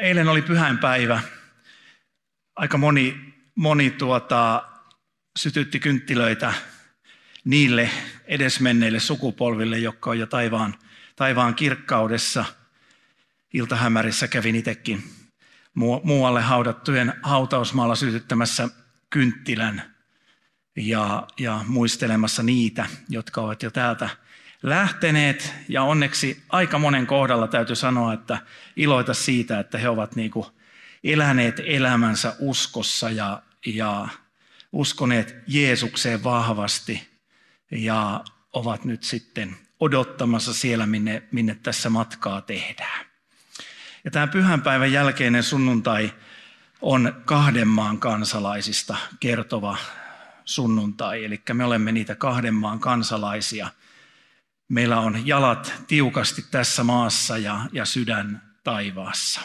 Eilen oli pyhäinpäivä. Aika moni, moni tuota, sytytti kynttilöitä niille edesmenneille sukupolville, jotka on jo taivaan, taivaan kirkkaudessa. Iltahämärissä kävin itsekin muualle haudattujen hautausmaalla sytyttämässä kynttilän ja, ja muistelemassa niitä, jotka ovat jo täältä lähteneet. Ja onneksi aika monen kohdalla täytyy sanoa, että iloita siitä, että he ovat niin kuin eläneet elämänsä uskossa ja, ja uskoneet Jeesukseen vahvasti ja ovat nyt sitten odottamassa siellä, minne, minne tässä matkaa tehdään. Ja tämä pyhänpäivän jälkeinen sunnuntai on kahden maan kansalaisista kertova sunnuntai. Eli me olemme niitä kahden maan kansalaisia. Meillä on jalat tiukasti tässä maassa ja, ja sydän taivaassa.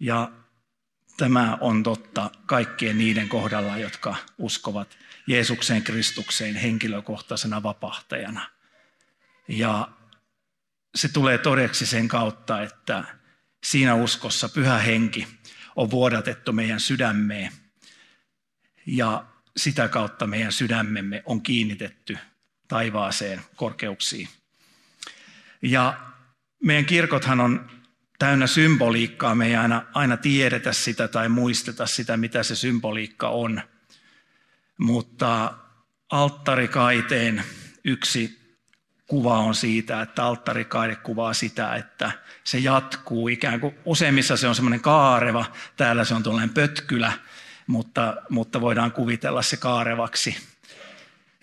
Ja tämä on totta kaikkien niiden kohdalla, jotka uskovat Jeesukseen Kristukseen henkilökohtaisena vapahtajana. Ja se tulee todeksi sen kautta, että siinä uskossa pyhä henki on vuodatettu meidän sydämeen ja sitä kautta meidän sydämemme on kiinnitetty taivaaseen korkeuksiin. Ja meidän kirkothan on täynnä symboliikkaa. Me ei aina, aina tiedetä sitä tai muisteta sitä, mitä se symboliikka on. Mutta alttarikaiteen yksi kuva on siitä, että alttarikaide kuvaa sitä, että se jatkuu ikään kuin useimmissa se on semmoinen kaareva, täällä se on tuollainen pötkylä, mutta, mutta voidaan kuvitella se kaarevaksi.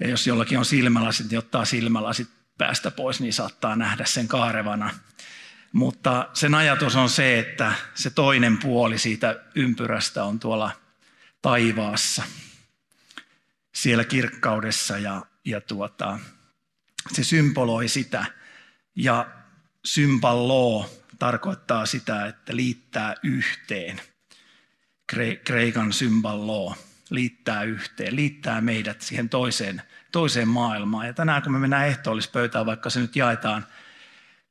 Ja jos jollakin on silmälasit, niin ottaa silmälasit päästä pois, niin saattaa nähdä sen kaarevana. Mutta sen ajatus on se, että se toinen puoli siitä ympyrästä on tuolla taivaassa, siellä kirkkaudessa ja, ja tuota, se symboloi sitä. Ja symballoo tarkoittaa sitä, että liittää yhteen. Kreikan symballoo liittää yhteen, liittää meidät siihen toiseen, toiseen maailmaan. Ja tänään kun me mennään ehtoollispöytään, vaikka se nyt jaetaan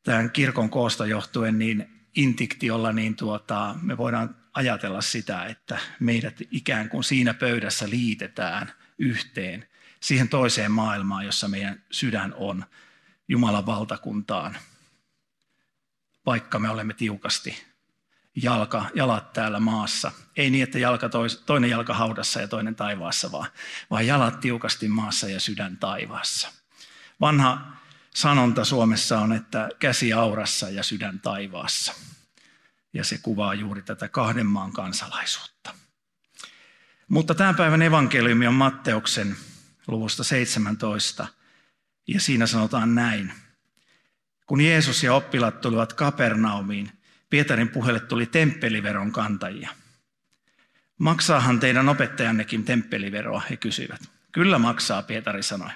tämän kirkon koosta johtuen niin intiktiolla, niin tuota, me voidaan ajatella sitä, että meidät ikään kuin siinä pöydässä liitetään yhteen siihen toiseen maailmaan, jossa meidän sydän on Jumalan valtakuntaan, vaikka me olemme tiukasti jalka, jalat täällä maassa. Ei niin, että jalka tois, toinen jalka haudassa ja toinen taivaassa, vaan, vaan jalat tiukasti maassa ja sydän taivaassa. Vanha sanonta Suomessa on, että käsi aurassa ja sydän taivaassa. Ja se kuvaa juuri tätä kahden maan kansalaisuutta. Mutta tämän päivän evankeliumi on Matteuksen luvusta 17. Ja siinä sanotaan näin. Kun Jeesus ja oppilat tulivat Kapernaumiin, Pietarin puhelle tuli temppeliveron kantajia. Maksaahan teidän opettajannekin temppeliveroa, he kysyivät. Kyllä maksaa, Pietari sanoi.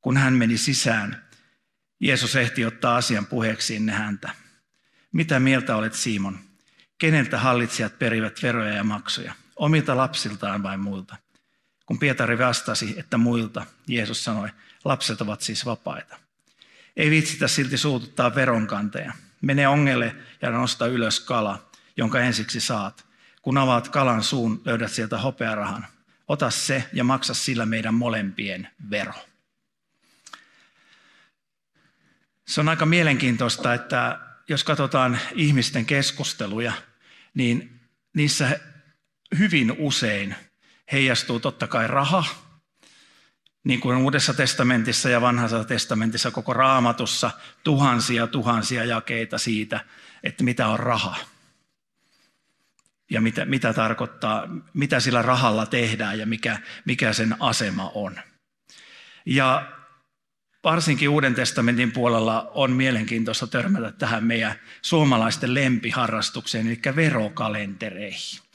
Kun hän meni sisään, Jeesus ehti ottaa asian puheeksi ennen häntä. Mitä mieltä olet, Simon? Keneltä hallitsijat perivät veroja ja maksuja? Omilta lapsiltaan vai muilta? Kun Pietari vastasi, että muilta, Jeesus sanoi, lapset ovat siis vapaita. Ei viitsitä silti suututtaa veronkanteja. Mene ongelle ja nosta ylös kala, jonka ensiksi saat. Kun avaat kalan suun, löydät sieltä hopearahan. Ota se ja maksa sillä meidän molempien vero. Se on aika mielenkiintoista, että jos katsotaan ihmisten keskusteluja, niin niissä hyvin usein heijastuu totta kai raha, niin kuin Uudessa testamentissa ja Vanhassa testamentissa koko raamatussa tuhansia tuhansia jakeita siitä, että mitä on raha. Ja mitä, mitä tarkoittaa, mitä sillä rahalla tehdään ja mikä, mikä sen asema on. Ja varsinkin Uuden testamentin puolella on mielenkiintoista törmätä tähän meidän suomalaisten lempiharrastukseen, eli verokalentereihin.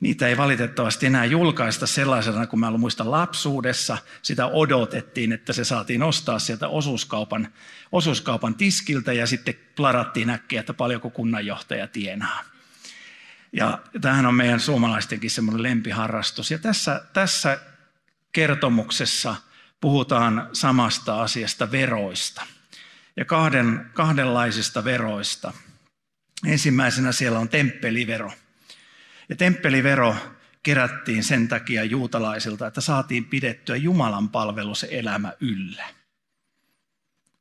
Niitä ei valitettavasti enää julkaista sellaisena kuin mä muistan lapsuudessa. Sitä odotettiin, että se saatiin ostaa sieltä osuuskaupan, osuuskaupan tiskiltä ja sitten plarattiin äkkiä, että paljonko kunnanjohtaja tienaa. Ja tämähän on meidän suomalaistenkin semmoinen lempiharrastus. Ja tässä, tässä kertomuksessa puhutaan samasta asiasta veroista ja kahden, kahdenlaisista veroista. Ensimmäisenä siellä on temppelivero. Ja temppelivero kerättiin sen takia juutalaisilta, että saatiin pidettyä Jumalan palveluselämä yllä.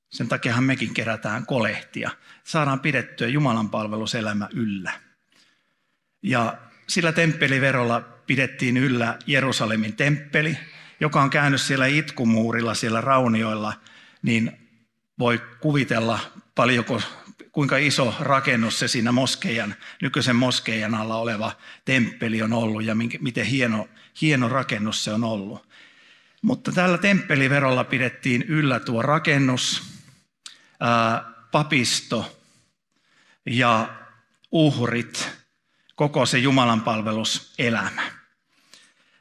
Sen takiahan mekin kerätään kolehtia. Saadaan pidettyä Jumalan palveluselämä yllä. Ja sillä temppeliverolla pidettiin yllä Jerusalemin temppeli, joka on käynyt siellä itkumuurilla, siellä raunioilla, niin voi kuvitella paljonko, kuinka iso rakennus se siinä moskeijan, nykyisen moskeijan alla oleva temppeli on ollut ja miten hieno, hieno rakennus se on ollut. Mutta tällä temppeliverolla pidettiin yllä tuo rakennus, ää, papisto ja uhrit, koko se Jumalan palveluselämä.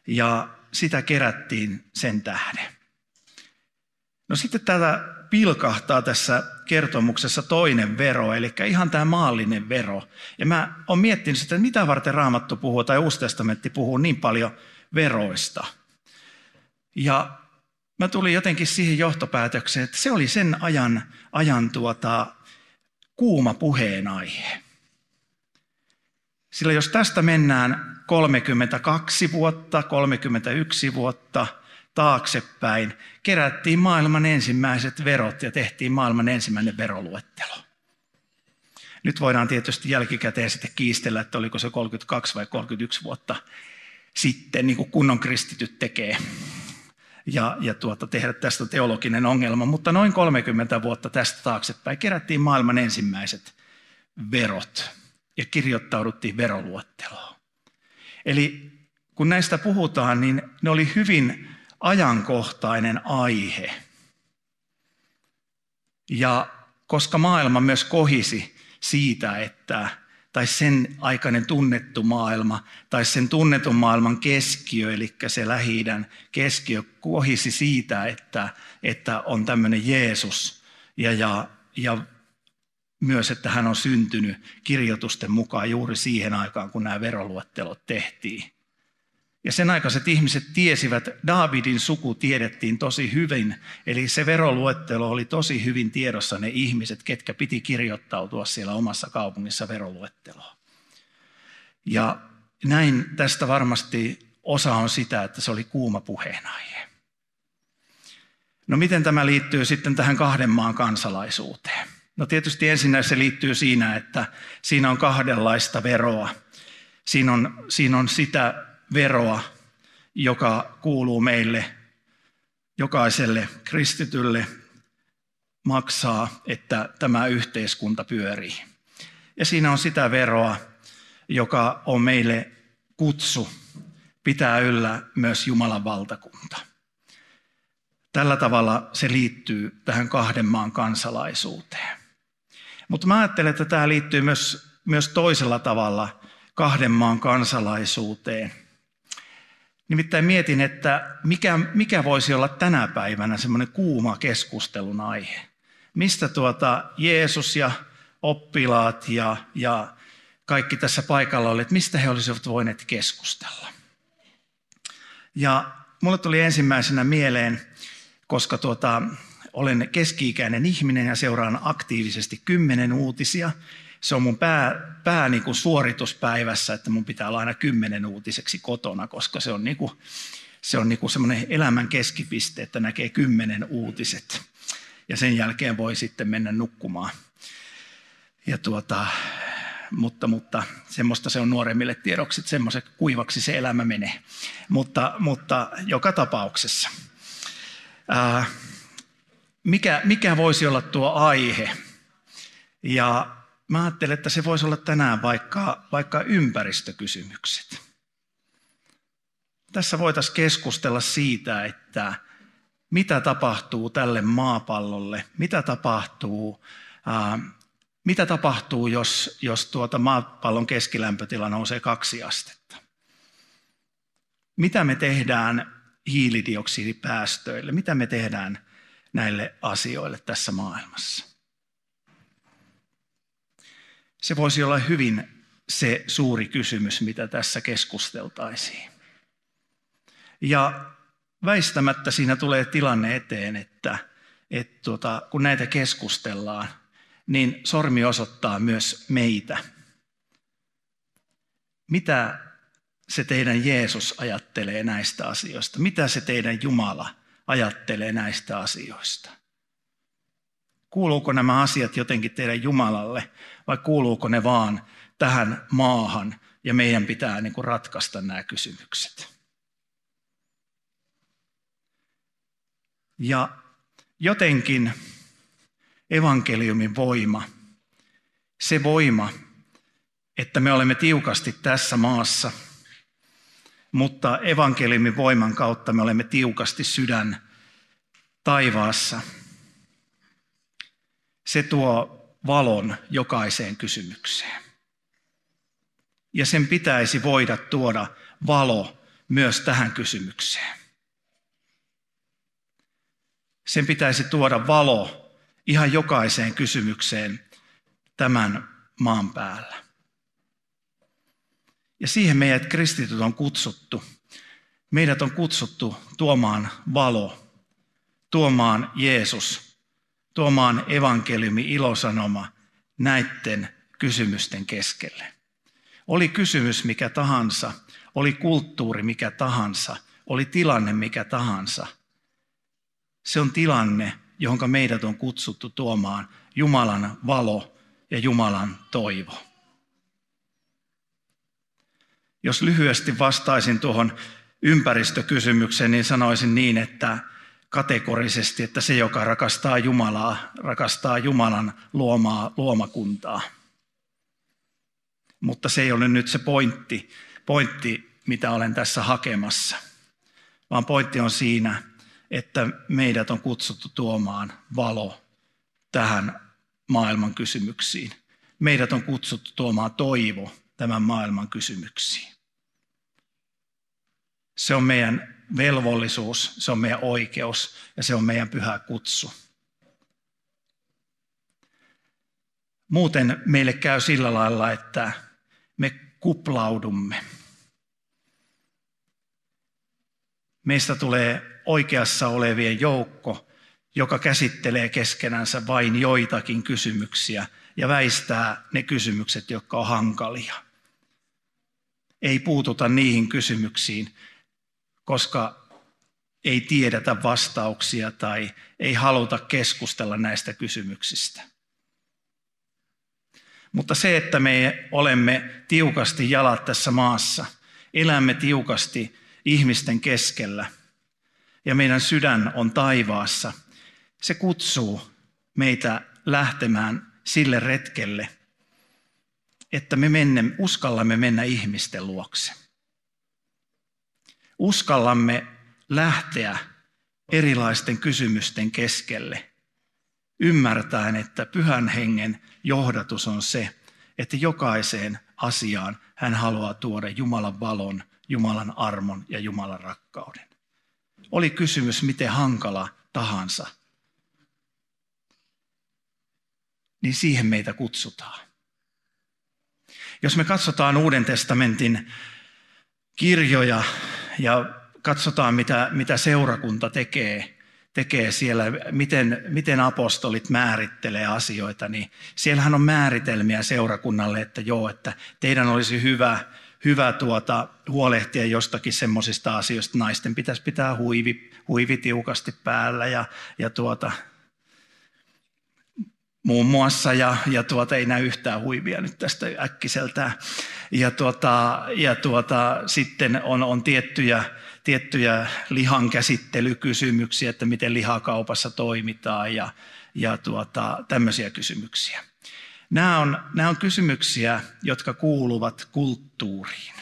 Ja sitä kerättiin sen tähden. No sitten täällä pilkahtaa tässä kertomuksessa toinen vero, eli ihan tämä maallinen vero. Ja mä oon miettinyt sitä, mitä varten Raamattu puhuu tai Uusi testamentti puhuu niin paljon veroista. Ja mä tulin jotenkin siihen johtopäätökseen, että se oli sen ajan, ajan tuota, kuuma puheenaihe. Sillä jos tästä mennään 32 vuotta, 31 vuotta taaksepäin, kerättiin maailman ensimmäiset verot ja tehtiin maailman ensimmäinen veroluettelo. Nyt voidaan tietysti jälkikäteen sitten kiistellä, että oliko se 32 vai 31 vuotta sitten, niin kuin kunnon kristityt tekee, ja, ja tuota, tehdä tästä teologinen ongelma. Mutta noin 30 vuotta tästä taaksepäin kerättiin maailman ensimmäiset verot ja kirjoittauduttiin veroluetteloon. Eli kun näistä puhutaan, niin ne oli hyvin ajankohtainen aihe. Ja koska maailma myös kohisi siitä, että tai sen aikainen tunnettu maailma, tai sen tunnetun maailman keskiö, eli se lähi keskiö, kohisi siitä, että, että on tämmöinen Jeesus, ja, ja, ja myös, että hän on syntynyt kirjoitusten mukaan juuri siihen aikaan, kun nämä veroluettelot tehtiin. Ja sen aikaiset ihmiset tiesivät, Daavidin suku tiedettiin tosi hyvin, eli se veroluettelo oli tosi hyvin tiedossa ne ihmiset, ketkä piti kirjoittautua siellä omassa kaupungissa veroluetteloon. Ja näin tästä varmasti osa on sitä, että se oli kuuma puheenaihe. No miten tämä liittyy sitten tähän kahden maan kansalaisuuteen? No tietysti ensinnä se liittyy siinä, että siinä on kahdenlaista veroa. Siinä on, siinä on sitä veroa, joka kuuluu meille, jokaiselle kristitylle maksaa, että tämä yhteiskunta pyörii. Ja siinä on sitä veroa, joka on meille kutsu pitää yllä myös Jumalan valtakunta. Tällä tavalla se liittyy tähän kahden maan kansalaisuuteen. Mutta mä ajattelen, että tämä liittyy myös, myös toisella tavalla kahden maan kansalaisuuteen. Nimittäin mietin, että mikä, mikä voisi olla tänä päivänä semmoinen kuuma keskustelun aihe. Mistä tuota Jeesus ja oppilaat ja, ja kaikki tässä paikalla oli, että mistä he olisivat voineet keskustella. Ja mulle tuli ensimmäisenä mieleen, koska tuota, olen keski-ikäinen ihminen ja seuraan aktiivisesti kymmenen uutisia. Se on mun pää, pää niin kuin suorituspäivässä, että mun pitää olla aina kymmenen uutiseksi kotona, koska se on, niin kuin, se on niin semmoinen elämän keskipiste, että näkee kymmenen uutiset. Ja sen jälkeen voi sitten mennä nukkumaan. Ja tuota, mutta, mutta semmoista se on nuoremmille tiedoksi, että semmoisen kuivaksi se elämä menee. Mutta, mutta joka tapauksessa. Ää, mikä, mikä voisi olla tuo aihe. Ja mä ajattelen, että se voisi olla tänään vaikka, vaikka ympäristökysymykset. Tässä voitaisiin keskustella siitä, että mitä tapahtuu tälle maapallolle, mitä tapahtuu, ää, mitä tapahtuu jos, jos tuota maapallon keskilämpötila nousee kaksi astetta. Mitä me tehdään hiilidioksidipäästöille, mitä me tehdään näille asioille tässä maailmassa. Se voisi olla hyvin se suuri kysymys, mitä tässä keskusteltaisiin. Ja väistämättä siinä tulee tilanne eteen, että, että tuota, kun näitä keskustellaan, niin sormi osoittaa myös meitä. Mitä se teidän Jeesus ajattelee näistä asioista? Mitä se teidän Jumala ajattelee näistä asioista? Kuuluuko nämä asiat jotenkin teidän Jumalalle vai kuuluuko ne vaan tähän maahan ja meidän pitää niin kuin ratkaista nämä kysymykset? Ja jotenkin evankeliumin voima, se voima, että me olemme tiukasti tässä maassa, mutta evankeliumin voiman kautta me olemme tiukasti sydän taivaassa. Se tuo valon jokaiseen kysymykseen. Ja sen pitäisi voida tuoda valo myös tähän kysymykseen. Sen pitäisi tuoda valo ihan jokaiseen kysymykseen tämän maan päällä. Ja siihen meidät kristityt on kutsuttu. Meidät on kutsuttu tuomaan valo, tuomaan Jeesus, tuomaan evankeliumi, ilosanoma näiden kysymysten keskelle. Oli kysymys mikä tahansa, oli kulttuuri mikä tahansa, oli tilanne mikä tahansa. Se on tilanne, johon meidät on kutsuttu tuomaan Jumalan valo ja Jumalan toivo. Jos lyhyesti vastaisin tuohon ympäristökysymykseen, niin sanoisin niin, että kategorisesti, että se, joka rakastaa Jumalaa, rakastaa Jumalan luomaa luomakuntaa. Mutta se ei ole nyt se pointti, pointti mitä olen tässä hakemassa, vaan pointti on siinä, että meidät on kutsuttu tuomaan valo tähän maailman kysymyksiin. Meidät on kutsuttu tuomaan toivo tämän maailman kysymyksiin. Se on meidän velvollisuus, se on meidän oikeus ja se on meidän pyhä kutsu. Muuten meille käy sillä lailla, että me kuplaudumme. Meistä tulee oikeassa olevien joukko, joka käsittelee keskenänsä vain joitakin kysymyksiä ja väistää ne kysymykset, jotka on hankalia. Ei puututa niihin kysymyksiin, koska ei tiedetä vastauksia tai ei haluta keskustella näistä kysymyksistä. Mutta se, että me olemme tiukasti jalat tässä maassa, elämme tiukasti ihmisten keskellä ja meidän sydän on taivaassa, se kutsuu meitä lähtemään sille retkelle, että me menne, uskallamme mennä ihmisten luokse uskallamme lähteä erilaisten kysymysten keskelle, ymmärtäen, että pyhän hengen johdatus on se, että jokaiseen asiaan hän haluaa tuoda Jumalan valon, Jumalan armon ja Jumalan rakkauden. Oli kysymys miten hankala tahansa, niin siihen meitä kutsutaan. Jos me katsotaan Uuden testamentin kirjoja, ja katsotaan, mitä, mitä seurakunta tekee, tekee siellä, miten, miten apostolit määrittelee asioita, niin siellähän on määritelmiä seurakunnalle, että joo, että teidän olisi hyvä, hyvä tuota, huolehtia jostakin semmoisista asioista. Naisten pitäisi pitää huivi, huivi tiukasti päällä ja, ja tuota, muun muassa, ja, ja tuota, ei näy yhtään huivia nyt tästä äkkiseltään. Ja, tuota, ja tuota, sitten on, on tiettyjä, tiettyjä lihan käsittelykysymyksiä, että miten lihakaupassa toimitaan ja, ja tuota, tämmöisiä kysymyksiä. Nämä on, nämä on kysymyksiä, jotka kuuluvat kulttuuriin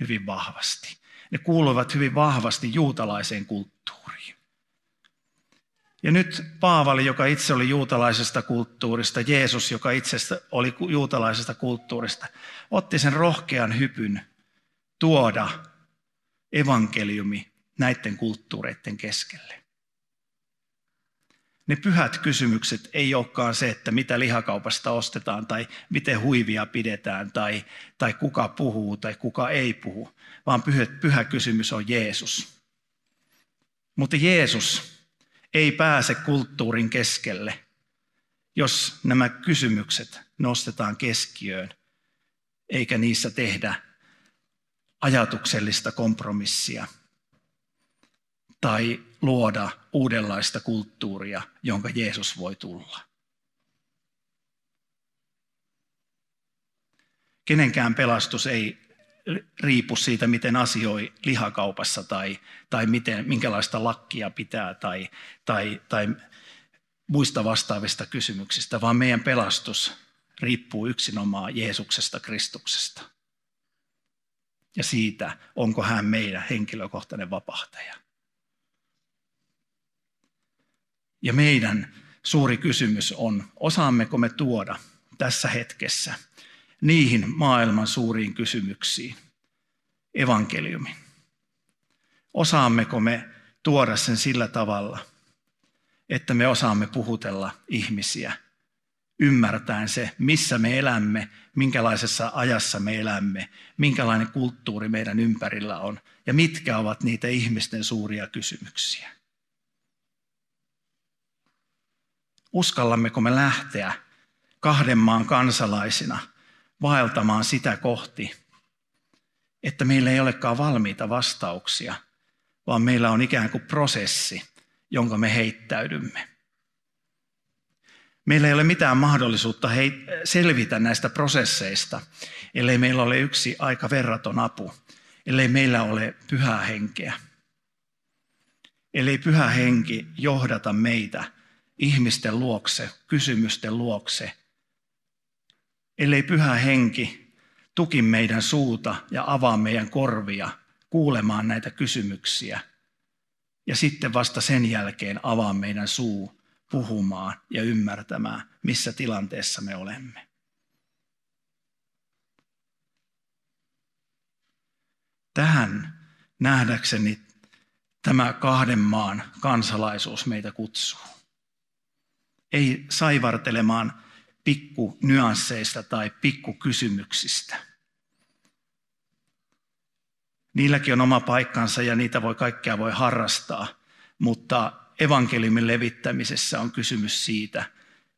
hyvin vahvasti. Ne kuuluvat hyvin vahvasti juutalaiseen kulttuuriin. Ja nyt Paavali, joka itse oli juutalaisesta kulttuurista, Jeesus, joka itse oli juutalaisesta kulttuurista, otti sen rohkean hypyn tuoda evankeliumi näiden kulttuureiden keskelle. Ne pyhät kysymykset ei olekaan se, että mitä lihakaupasta ostetaan tai miten huivia pidetään tai, tai kuka puhuu tai kuka ei puhu, vaan pyhä, pyhä kysymys on Jeesus. Mutta Jeesus ei pääse kulttuurin keskelle, jos nämä kysymykset nostetaan keskiöön, eikä niissä tehdä ajatuksellista kompromissia tai luoda uudenlaista kulttuuria, jonka Jeesus voi tulla. Kenenkään pelastus ei riipu siitä, miten asioi lihakaupassa tai, tai miten, minkälaista lakkia pitää tai, tai, tai muista vastaavista kysymyksistä, vaan meidän pelastus riippuu yksinomaan Jeesuksesta Kristuksesta. Ja siitä, onko hän meidän henkilökohtainen vapahtaja. Ja meidän suuri kysymys on, osaammeko me tuoda tässä hetkessä niihin maailman suuriin kysymyksiin evankeliumin. Osaammeko me tuoda sen sillä tavalla, että me osaamme puhutella ihmisiä, ymmärtäen se, missä me elämme, minkälaisessa ajassa me elämme, minkälainen kulttuuri meidän ympärillä on ja mitkä ovat niitä ihmisten suuria kysymyksiä. Uskallammeko me lähteä kahden maan kansalaisina vaeltamaan sitä kohti, että meillä ei olekaan valmiita vastauksia, vaan meillä on ikään kuin prosessi, jonka me heittäydymme. Meillä ei ole mitään mahdollisuutta selvitä näistä prosesseista, ellei meillä ole yksi aika verraton apu, ellei meillä ole pyhää henkeä. Ellei pyhä henki johdata meitä ihmisten luokse, kysymysten luokse. Ellei pyhä henki tuki meidän suuta ja avaa meidän korvia kuulemaan näitä kysymyksiä. Ja sitten vasta sen jälkeen avaa meidän suu puhumaan ja ymmärtämään, missä tilanteessa me olemme. Tähän nähdäkseni tämä kahden maan kansalaisuus meitä kutsuu ei saivartelemaan pikku nyansseista tai pikku kysymyksistä. Niilläkin on oma paikkansa ja niitä voi kaikkea voi harrastaa, mutta evankeliumin levittämisessä on kysymys siitä,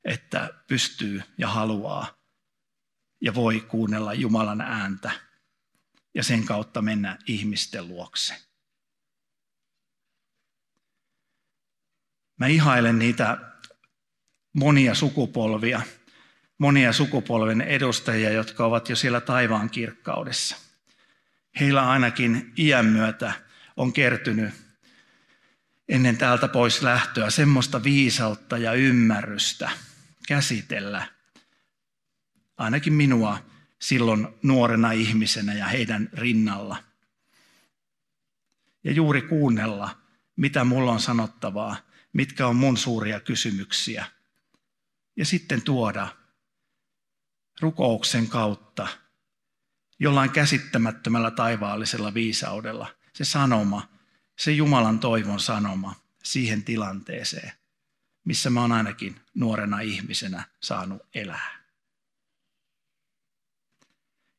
että pystyy ja haluaa ja voi kuunnella Jumalan ääntä ja sen kautta mennä ihmisten luokse. Mä ihailen niitä monia sukupolvia, monia sukupolven edustajia, jotka ovat jo siellä taivaan kirkkaudessa. Heillä ainakin iän myötä on kertynyt ennen täältä pois lähtöä semmoista viisautta ja ymmärrystä käsitellä ainakin minua silloin nuorena ihmisenä ja heidän rinnalla. Ja juuri kuunnella, mitä mulla on sanottavaa, mitkä on mun suuria kysymyksiä – ja sitten tuoda rukouksen kautta jollain käsittämättömällä taivaallisella viisaudella se sanoma, se Jumalan toivon sanoma siihen tilanteeseen, missä mä oon ainakin nuorena ihmisenä saanut elää.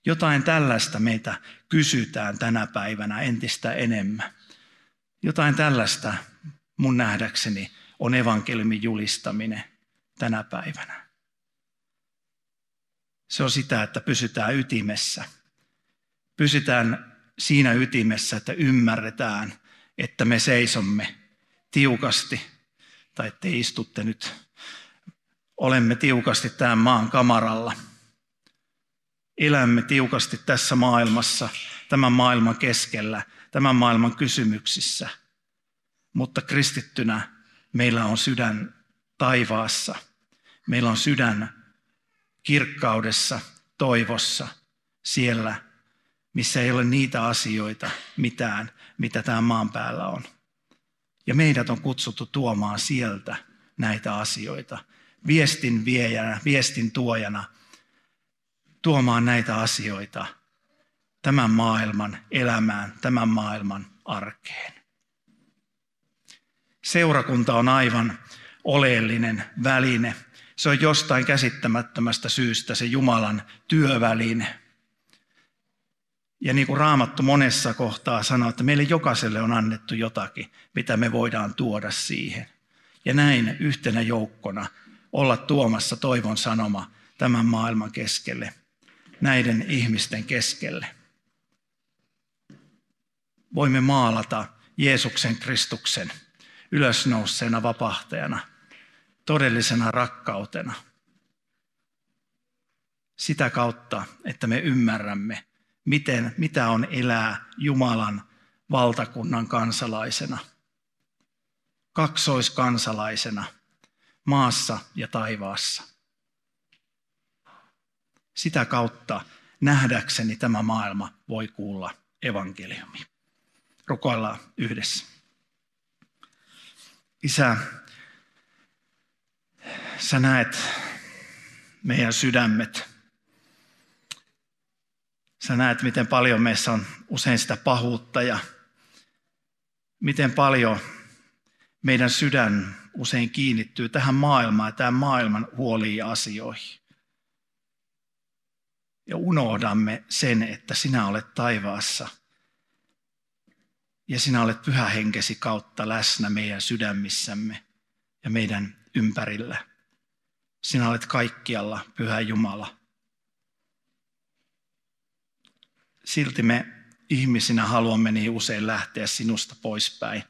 Jotain tällaista meitä kysytään tänä päivänä entistä enemmän. Jotain tällaista mun nähdäkseni on evankeliumin julistaminen tänä päivänä. Se on sitä, että pysytään ytimessä. Pysytään siinä ytimessä, että ymmärretään, että me seisomme tiukasti, tai te istutte nyt, olemme tiukasti tämän maan kamaralla. Elämme tiukasti tässä maailmassa, tämän maailman keskellä, tämän maailman kysymyksissä. Mutta kristittynä meillä on sydän taivaassa – Meillä on sydän kirkkaudessa, toivossa, siellä, missä ei ole niitä asioita mitään, mitä tämän maan päällä on. Ja meidät on kutsuttu tuomaan sieltä näitä asioita. Viestin viejänä, viestin tuojana, tuomaan näitä asioita tämän maailman elämään, tämän maailman arkeen. Seurakunta on aivan oleellinen väline. Se on jostain käsittämättömästä syystä se Jumalan työväline. Ja niin kuin Raamattu monessa kohtaa sanoo, että meille jokaiselle on annettu jotakin, mitä me voidaan tuoda siihen. Ja näin yhtenä joukkona olla tuomassa toivon sanoma tämän maailman keskelle, näiden ihmisten keskelle. Voimme maalata Jeesuksen Kristuksen ylösnouseena vapahtajana, todellisena rakkautena. Sitä kautta, että me ymmärrämme, miten, mitä on elää Jumalan valtakunnan kansalaisena, kaksoiskansalaisena, maassa ja taivaassa. Sitä kautta nähdäkseni tämä maailma voi kuulla evankeliumi. Rukoillaan yhdessä. Isä, sä näet meidän sydämet. Sä näet, miten paljon meissä on usein sitä pahuutta ja miten paljon meidän sydän usein kiinnittyy tähän maailmaan ja tämän maailman huoliin ja asioihin. Ja unohdamme sen, että sinä olet taivaassa – ja sinä olet pyhähenkesi kautta läsnä meidän sydämissämme ja meidän ympärillä. Sinä olet kaikkialla, Pyhä Jumala. Silti me ihmisinä haluamme niin usein lähteä sinusta poispäin,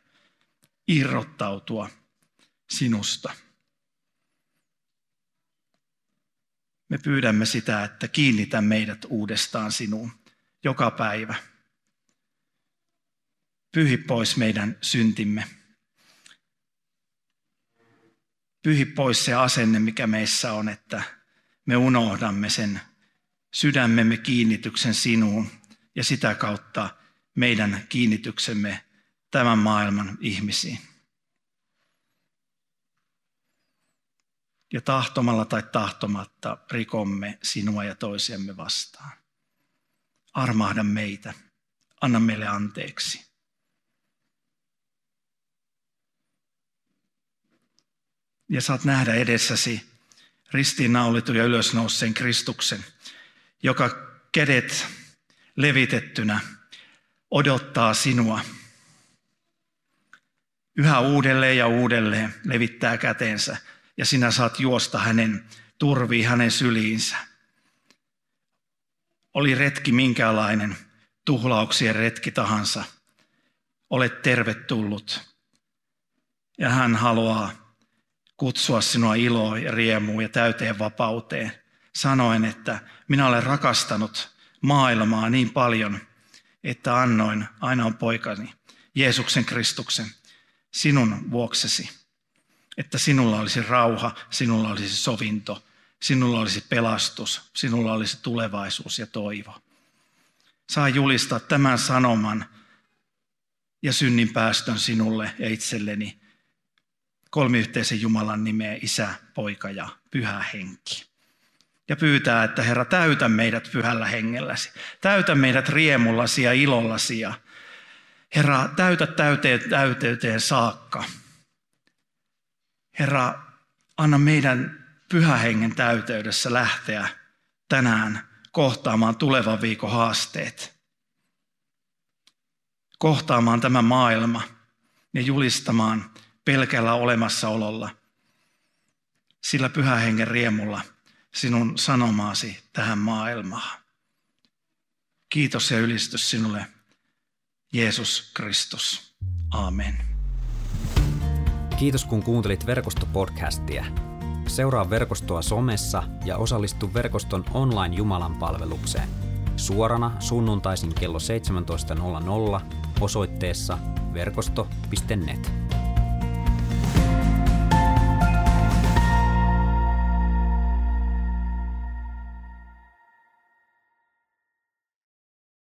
irrottautua sinusta. Me pyydämme sitä, että kiinnitä meidät uudestaan sinuun joka päivä – Pyhi pois meidän syntimme. Pyhi pois se asenne, mikä meissä on, että me unohdamme sen sydämemme kiinnityksen sinuun ja sitä kautta meidän kiinnityksemme tämän maailman ihmisiin. Ja tahtomalla tai tahtomatta rikomme sinua ja toisiamme vastaan. Armahda meitä. Anna meille anteeksi. Ja saat nähdä edessäsi ristiinnaulitun ja ylösnouseen Kristuksen, joka kädet levitettynä odottaa sinua. Yhä uudelleen ja uudelleen levittää käteensä ja sinä saat juosta hänen turviin, hänen syliinsä. Oli retki minkälainen, tuhlauksien retki tahansa. Olet tervetullut. Ja hän haluaa kutsua sinua iloon ja riemuun ja täyteen vapauteen, sanoen, että minä olen rakastanut maailmaa niin paljon, että annoin aina poikani, Jeesuksen Kristuksen, sinun vuoksesi, että sinulla olisi rauha, sinulla olisi sovinto, sinulla olisi pelastus, sinulla olisi tulevaisuus ja toivo. Saa julistaa tämän sanoman ja synnin päästön sinulle ja itselleni kolmiyhteisen Jumalan nimeä Isä, Poika ja Pyhä Henki. Ja pyytää, että Herra, täytä meidät pyhällä hengelläsi. Täytä meidät riemullasi ja ilollasi. Ja Herra, täytä täyteen, täyteyteen saakka. Herra, anna meidän pyhähengen täyteydessä lähteä tänään kohtaamaan tulevan viikon haasteet. Kohtaamaan tämä maailma ja julistamaan pelkällä olemassaololla, sillä pyhä hengen riemulla sinun sanomaasi tähän maailmaan. Kiitos ja ylistys sinulle, Jeesus Kristus. Amen. Kiitos kun kuuntelit verkostopodcastia. Seuraa verkostoa somessa ja osallistu verkoston online Jumalan palvelukseen. Suorana sunnuntaisin kello 17.00 osoitteessa verkosto.net.